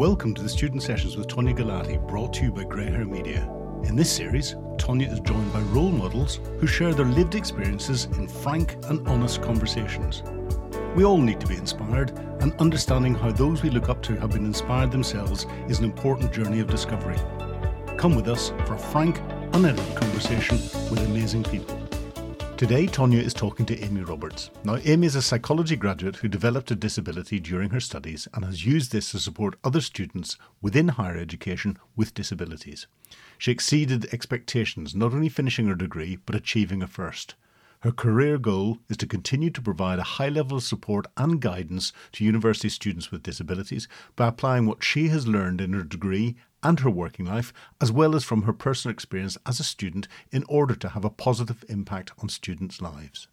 Welcome to the Student Sessions with Tonia Galati, brought to you by Greyhair Media. In this series, Tonia is joined by role models who share their lived experiences in frank and honest conversations. We all need to be inspired, and understanding how those we look up to have been inspired themselves is an important journey of discovery. Come with us for a frank, unedited conversation with amazing people. Today, Tonia is talking to Amy Roberts. Now, Amy is a psychology graduate who developed a disability during her studies and has used this to support other students within higher education with disabilities. She exceeded expectations, not only finishing her degree, but achieving a first. Her career goal is to continue to provide a high level of support and guidance to university students with disabilities by applying what she has learned in her degree and her working life, as well as from her personal experience as a student, in order to have a positive impact on students' lives.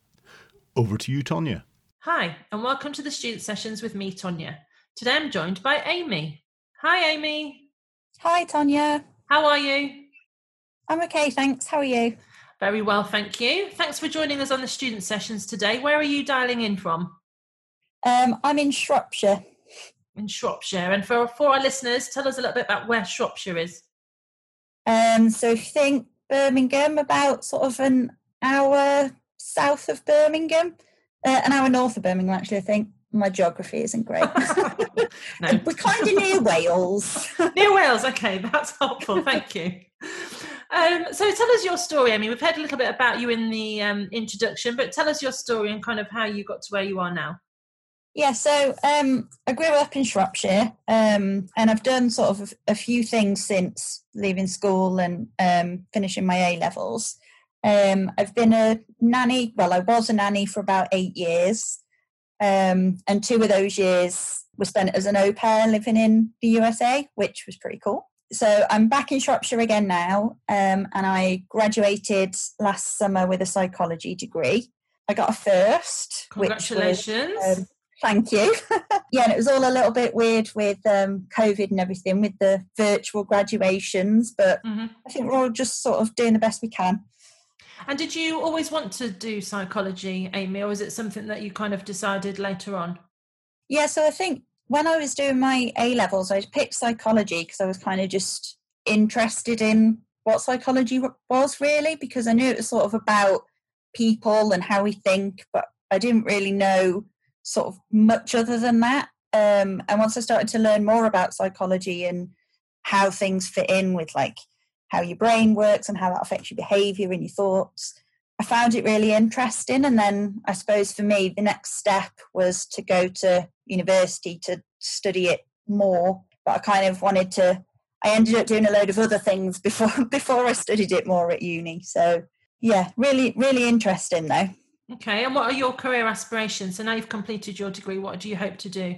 Over to you, Tonia. Hi, and welcome to the Student Sessions with me, Tonia. Today I'm joined by Amy. Hi, Amy. Hi, Tonia. How are you? I'm okay, thanks. How are you? Very well, thank you. Thanks for joining us on the Student Sessions today. Where are you dialing in from? Um, I'm in Shropshire in Shropshire. And for, for our listeners, tell us a little bit about where Shropshire is. Um, so if you think Birmingham, about sort of an hour south of Birmingham, uh, an hour north of Birmingham, actually, I think. My geography isn't great. We're kind of near Wales. near Wales, okay, that's helpful. Thank you. Um, so tell us your story. I mean, we've heard a little bit about you in the um, introduction, but tell us your story and kind of how you got to where you are now. Yeah, so um, I grew up in Shropshire, um, and I've done sort of a, few things since leaving school and um, finishing my A levels. Um, I've been a nanny. Well, I was a nanny for about eight years, and two of those years were spent as an au pair living in the USA, which was pretty cool. So I'm back in Shropshire again now, um, and I graduated last summer with a psychology degree. I got a first. Congratulations. Was, Thank you. yeah, and it was all a little bit weird with um, COVID and everything with the virtual graduations, but mm-hmm. I think we're all just sort of doing the best we can. And did you always want to do psychology, Amy, or was it something that you kind of decided later on? Yeah, so I think when I was doing my A levels, I picked psychology because I was kind of just interested in what psychology was really, because I knew it was sort of about people and how we think, but I didn't really know sort of much other than that. Um, and once I started to learn more about psychology and how things fit in with like how your brain works and how that affects your behavior and your thoughts, I found it really interesting. And then I suppose for me, the next step was to go to university to study it more. But I kind of wanted to. I ended up doing a load of other things before before I studied it more at uni. So yeah, really, really interesting though. Okay, and what are your career aspirations? So now you've completed your degree, what do you hope to do?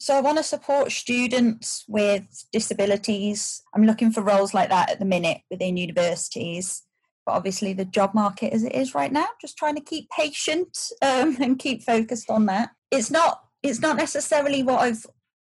So I want to support students with disabilities. I'm looking for roles like that at the minute within universities. But obviously, the job market as it is right now, just trying to keep patient um, and keep focused on that. It's not. It's not necessarily what I've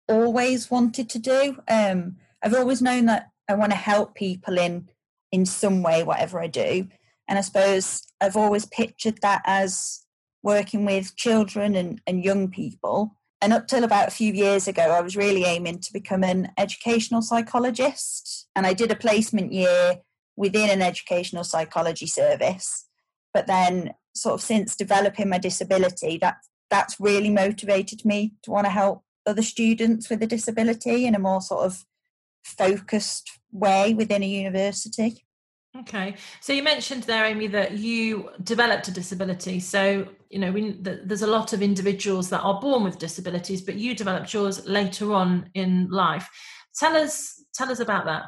always wanted to do. Um, I've always known that I want to help people in in some way, whatever I do. And I suppose I've always pictured that as working with children and, and young people. And up till about a few years ago, I was really aiming to become an educational psychologist. And I did a placement year within an educational psychology service. But then, sort of, since developing my disability, that that's really motivated me to want to help other students with a disability in a more sort of focused way within a university. Okay, so you mentioned there, Amy, that you developed a disability. So you know, we, there's a lot of individuals that are born with disabilities, but you developed yours later on in life. Tell us, tell us about that.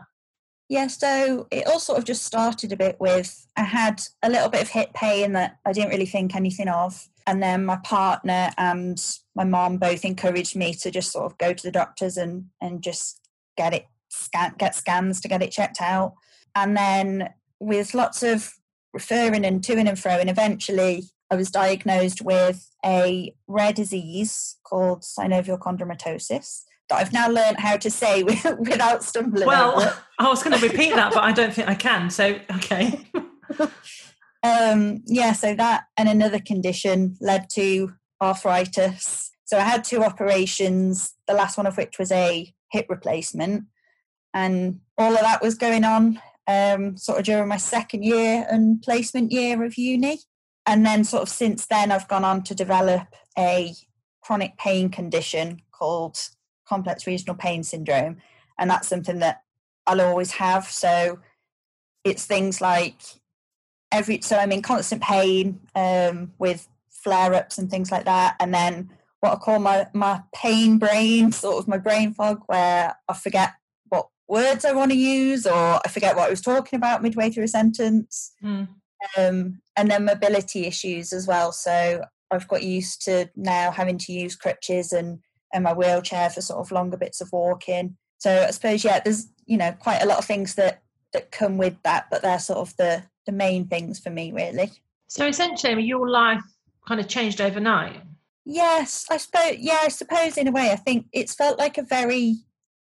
Yeah, so it all sort of just started a bit with I had a little bit of hip pain that I didn't really think anything of, and then my partner and my mom both encouraged me to just sort of go to the doctors and and just get it scan get scans to get it checked out. And then with lots of referring and to and fro, and eventually I was diagnosed with a rare disease called synovial chondromatosis that I've now learned how to say without stumbling. Well, I was going to repeat that, but I don't think I can. So, okay. um, yeah, so that and another condition led to arthritis. So I had two operations, the last one of which was a hip replacement. And all of that was going on um, sort of during my second year and placement year of uni. And then, sort of, since then, I've gone on to develop a chronic pain condition called complex regional pain syndrome. And that's something that I'll always have. So it's things like every, so I'm in constant pain um, with flare ups and things like that. And then what I call my, my pain brain, sort of my brain fog, where I forget what words I want to use or I forget what I was talking about midway through a sentence. Mm. Um, and then mobility issues as well. So I've got used to now having to use crutches and, and my wheelchair for sort of longer bits of walking. So I suppose, yeah, there's, you know, quite a lot of things that, that come with that, but they're sort of the, the main things for me, really. So essentially, your life kind of changed overnight. Yes, I suppose. Yeah, I suppose in a way, I think it's felt like a very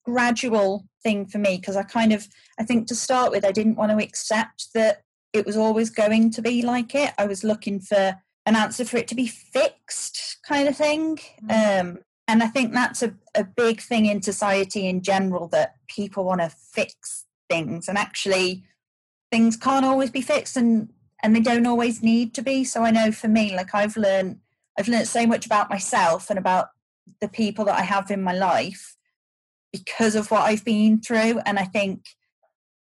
gradual thing for me because I kind of, I think to start with, I didn't want to accept that it was always going to be like it. I was looking for an answer for it to be fixed, kind of thing. Mm-hmm. Um, and I think that's a, a big thing in society in general that people want to fix things, and actually, things can't always be fixed, and and they don't always need to be. So I know for me, like I've learned, I've learned so much about myself and about the people that I have in my life because of what I've been through, and I think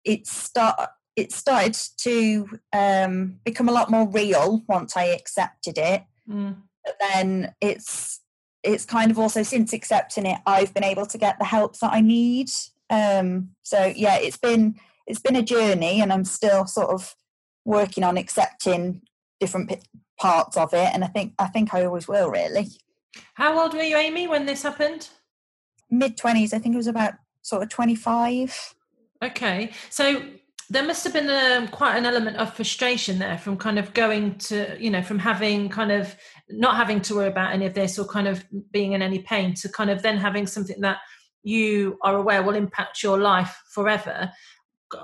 it start it started to um, become a lot more real once I accepted it. Mm. But then it's it's kind of also since accepting it, I've been able to get the help that I need. Um, so yeah, it's been it's been a journey, and I'm still sort of working on accepting different p- parts of it. And I think I think I always will. Really. How old were you, Amy, when this happened? Mid twenties. I think it was about sort of twenty five. Okay, so there must have been a, um, quite an element of frustration there from kind of going to you know from having kind of not having to worry about any of this or kind of being in any pain to kind of then having something that you are aware will impact your life forever.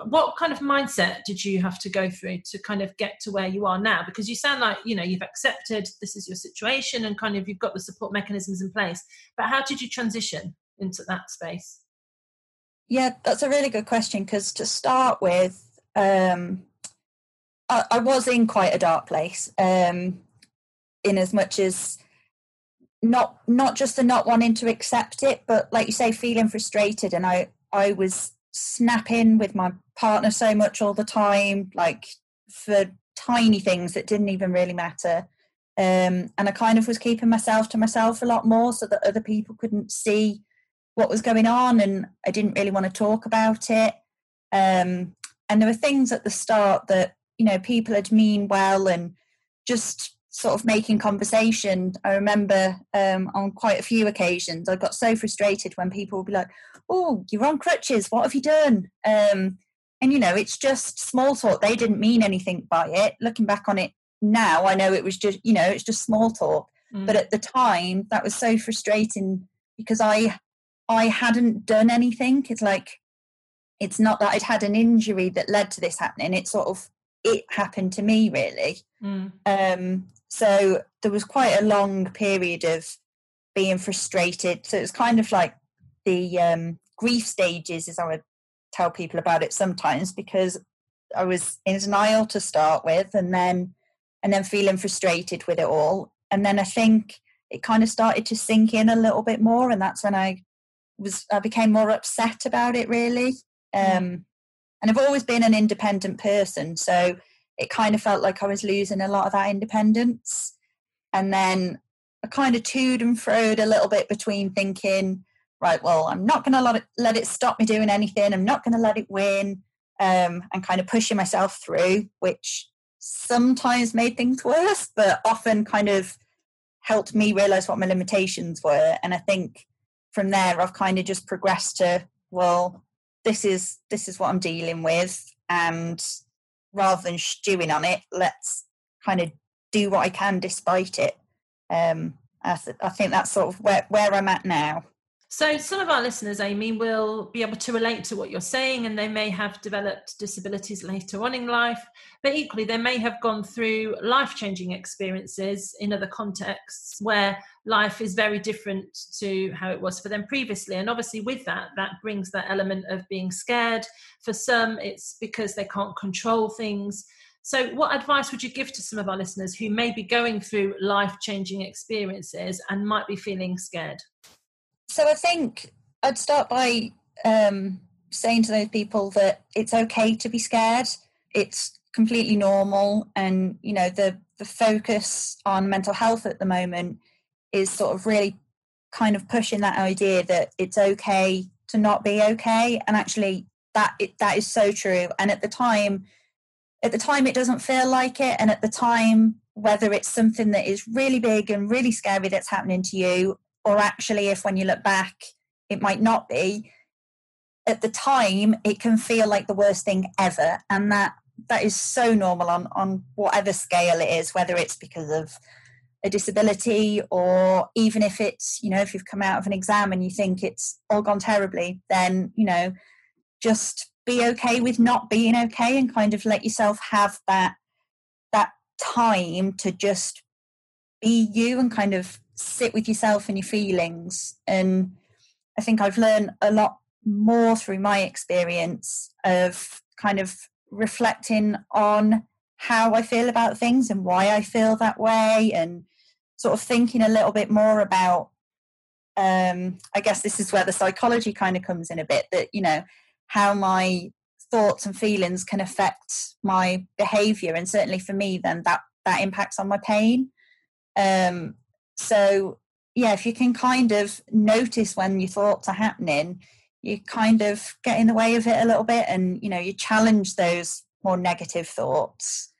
What kind of mindset did you have to go through to kind of get to where you are now? Because you sound like you know you've accepted this is your situation and kind of you've got the support mechanisms in place but how did you transition into that space yeah, that's a really good question because to start with, um, I, I, was in quite a dark place. Um, in as much as not not just the not wanting to accept it, but like you say, feeling frustrated, and I I was snapping with my partner so much all the time, like for tiny things that didn't even really matter. Um, and I kind of was keeping myself to myself a lot more so that other people couldn't see what was going on and I didn't really want to talk about it. Um, and there were things at the start that, you know, people had mean well and just sort of making conversation. I remember um, on quite a few occasions, I got so frustrated when people would be like, oh, you're on crutches, what have you done? Um, and, you know, it's just small talk. They didn't mean anything by it. Looking back on it now, I know it was just, you know, it's just small talk. Mm. But at the time, that was so frustrating because I I hadn't done anything. It's like it's not that I'd had an injury that led to this happening. It sort of it happened to me really. Mm. Um, so there was quite a long period of being frustrated. So it was kind of like the um, grief stages, as I would tell people about it sometimes, because I was in denial to start with, and then and then feeling frustrated with it all, and then I think it kind of started to sink in a little bit more, and that's when I was I became more upset about it really. Mm. Um, and I've always been an independent person, so it kind of felt like I was losing a lot of that independence. And then I kind of toed and froed a little bit between thinking, right, well, I'm not going to let it, let it stop me doing anything. I'm not going to let it win, um, and kind of pushing myself through, which sometimes made things worse, but often kind of helped me realize what my limitations were. And I think from there I've kind of just progressed to well this is this is what I'm dealing with and rather than stewing on it let's kind of do what I can despite it. Um I, th- I think that's sort of where, where I'm at now So, some of our listeners, Amy, will be able to relate to what you're saying, and they may have developed disabilities later on in life, but equally, they may have gone through life changing experiences in other contexts where life is very different to how it was for them previously. And obviously, with that, that brings that element of being scared. For some, it's because they can't control things. So, what advice would you give to some of our listeners who may be going through life changing experiences and might be feeling scared? So I think I'd start by um, saying to those people that it's okay to be scared. It's completely normal, and you know the the focus on mental health at the moment is sort of really kind of pushing that idea that it's okay to not be okay, and actually that it, that is so true. And at the time, at the time, it doesn't feel like it, and at the time, whether it's something that is really big and really scary that's happening to you or actually if when you look back it might not be at the time it can feel like the worst thing ever and that that is so normal on on whatever scale it is whether it's because of a disability or even if it's you know if you've come out of an exam and you think it's all gone terribly then you know just be okay with not being okay and kind of let yourself have that that time to just be you and kind of sit with yourself and your feelings. And I think I've learned a lot more through my experience of kind of reflecting on how I feel about things and why I feel that way and sort of thinking a little bit more about um I guess this is where the psychology kind of comes in a bit that you know how my thoughts and feelings can affect my behavior and certainly for me then that that impacts on my pain um so, yeah, if you can kind of notice when your thoughts are happening, you kind of get in the way of it a little bit and, you know, you challenge those more negative thoughts.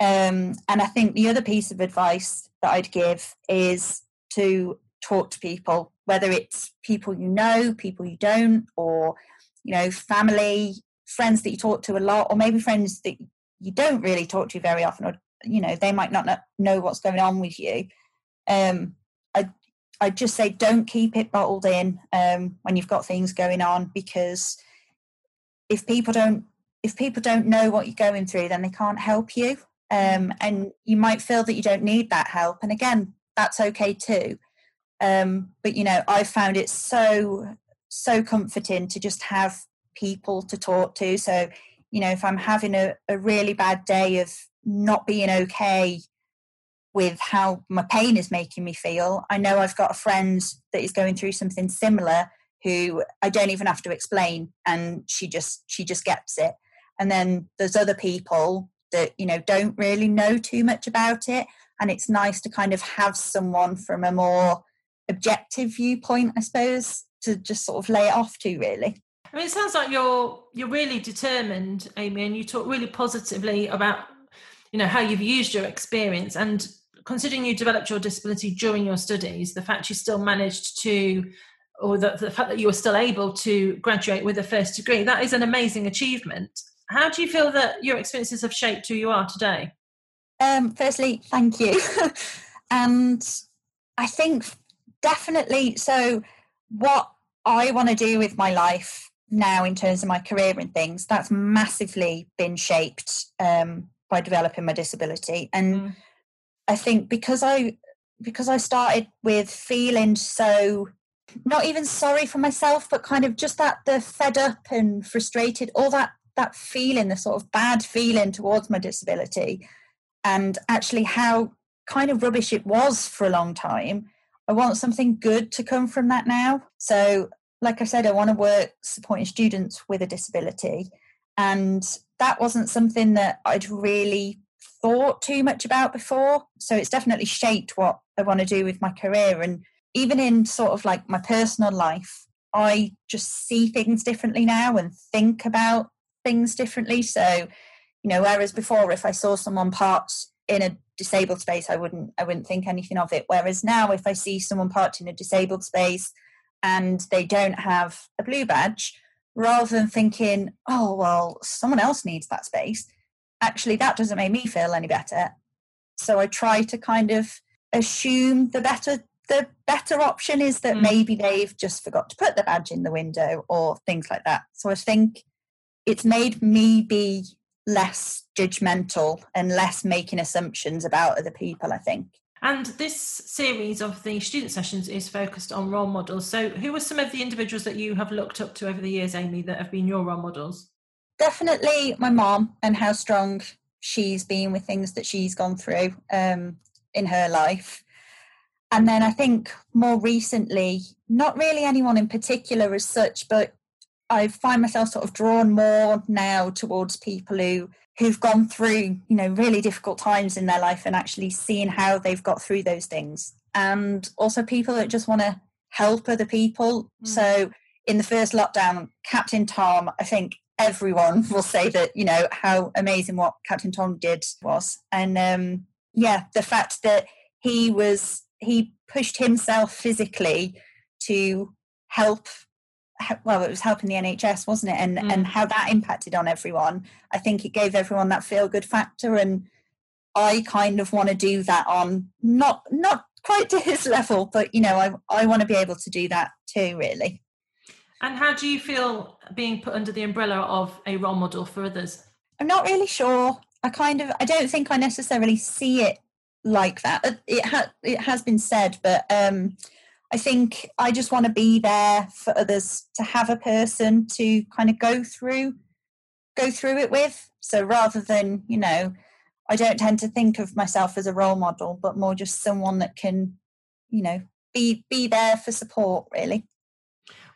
Um, and I think the other piece of advice that I'd give is to talk to people, whether it's people you know, people you don't, or, you know, family, friends that you talk to a lot, or maybe friends that you don't really talk to very often, or, you know, they might not know what's going on with you um, I I just say don't keep it bottled in um, when you've got things going on because if people don't if people don't know what you're going through, then they can't help you, um, and you might feel that you don't need that help. And again, that's okay too. Um, but you know, I found it so so comforting to just have people to talk to. So you know, if I'm having a, a really bad day of not being okay with how my pain is making me feel. I know I've got a friend that is going through something similar who I don't even have to explain and she just she just gets it. And then there's other people that you know don't really know too much about it and it's nice to kind of have someone from a more objective viewpoint I suppose to just sort of lay it off to really. I mean, it sounds like you're you're really determined, Amy, and you talk really positively about you know how you've used your experience and considering you developed your disability during your studies, the fact you still managed to, or the, the fact that you were still able to graduate with a first degree, that is an amazing achievement. How do you feel that your experiences have shaped who you are today? Um, firstly, thank you. and I think definitely so what I want to do with my life now in terms of my career and things, that's massively been shaped um, by developing my disability. And mm. I think because I because I started with feeling so not even sorry for myself, but kind of just that the fed up and frustrated, all that that feeling, the sort of bad feeling towards my disability, and actually how kind of rubbish it was for a long time. I want something good to come from that now. So, like I said, I want to work supporting students with a disability. And that wasn't something that I'd really thought too much about before. So it's definitely shaped what I want to do with my career. And even in sort of like my personal life, I just see things differently now and think about things differently. So, you know, whereas before, if I saw someone parked in a disabled space, I wouldn't, I wouldn't think anything of it. Whereas now, if I see someone parked in a disabled space and they don't have a blue badge, rather than thinking, oh well, someone else needs that space, actually that doesn't make me feel any better so i try to kind of assume the better the better option is that mm. maybe they've just forgot to put the badge in the window or things like that. So I think it's made me be less judgmental and less making assumptions about other people, I think. And this series of the student sessions is focused on role models. So, who are some of the individuals that you have looked up to over the years, Amy, that have been your role models? Definitely my mom and how strong she's been with things that she's gone through um, in her life. And then I think more recently, not really anyone in particular as such, but I find myself sort of drawn more now towards people who who've gone through you know really difficult times in their life and actually seeing how they've got through those things and also people that just want to help other people mm. so in the first lockdown captain tom i think everyone will say that you know how amazing what captain tom did was and um yeah the fact that he was he pushed himself physically to help well, it was helping the NHS, wasn't it? And mm. and how that impacted on everyone. I think it gave everyone that feel good factor, and I kind of want to do that on not not quite to his level, but you know, I I want to be able to do that too, really. And how do you feel being put under the umbrella of a role model for others? I'm not really sure. I kind of I don't think I necessarily see it like that. It ha- it has been said, but um I think I just want to be there for others to have a person to kind of go through go through it with. So rather than, you know, I don't tend to think of myself as a role model, but more just someone that can, you know, be be there for support really.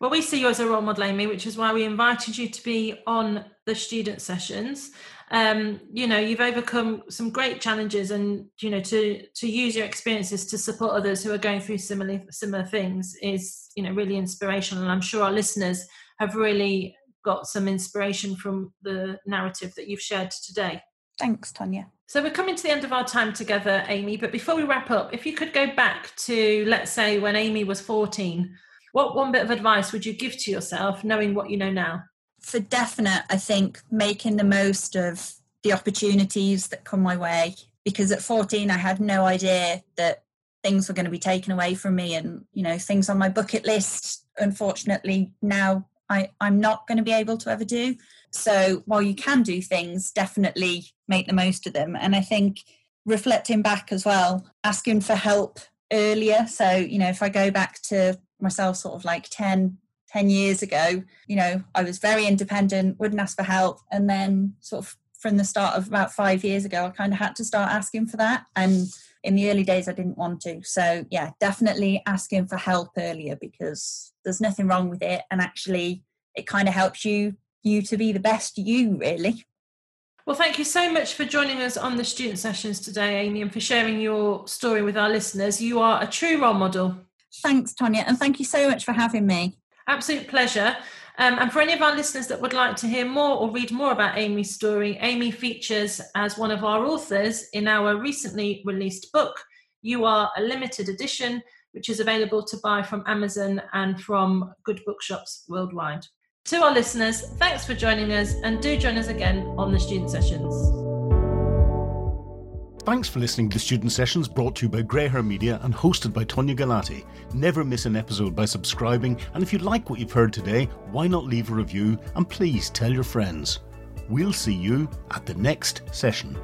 Well, we see you as a role model, Amy, which is why we invited you to be on the student sessions. Um, you know you've overcome some great challenges and you know to to use your experiences to support others who are going through similar similar things is you know really inspirational. And i'm sure our listeners have really got some inspiration from the narrative that you've shared today. Thanks tonia. So we're coming to the end of our time together amy but before we wrap up if you could go back to let's say when amy was 14 what one bit of advice would you give to yourself knowing what you know now for definite, I think making the most of the opportunities that come my way. Because at 14, I had no idea that things were going to be taken away from me and, you know, things on my bucket list, unfortunately, now I, I'm not going to be able to ever do. So while you can do things, definitely make the most of them. And I think reflecting back as well, asking for help earlier. So, you know, if I go back to myself sort of like 10, 10 years ago, you know, I was very independent, wouldn't ask for help. And then, sort of, from the start of about five years ago, I kind of had to start asking for that. And in the early days, I didn't want to. So, yeah, definitely asking for help earlier because there's nothing wrong with it. And actually, it kind of helps you you to be the best you really well, thank you so much for joining us on the student sessions today, Amy, and for sharing your story with our listeners. You are a true role model. Thanks, Tonia, and thank you so much for having me. Absolute pleasure. Um, and for any of our listeners that would like to hear more or read more about Amy's story, Amy features as one of our authors in our recently released book, You Are a Limited Edition, which is available to buy from Amazon and from good bookshops worldwide. To our listeners, thanks for joining us and do join us again on the student sessions. Thanks for listening to the Student Sessions brought to you by Greyhair Media and hosted by Tonia Galati. Never miss an episode by subscribing, and if you like what you've heard today, why not leave a review and please tell your friends. We'll see you at the next session.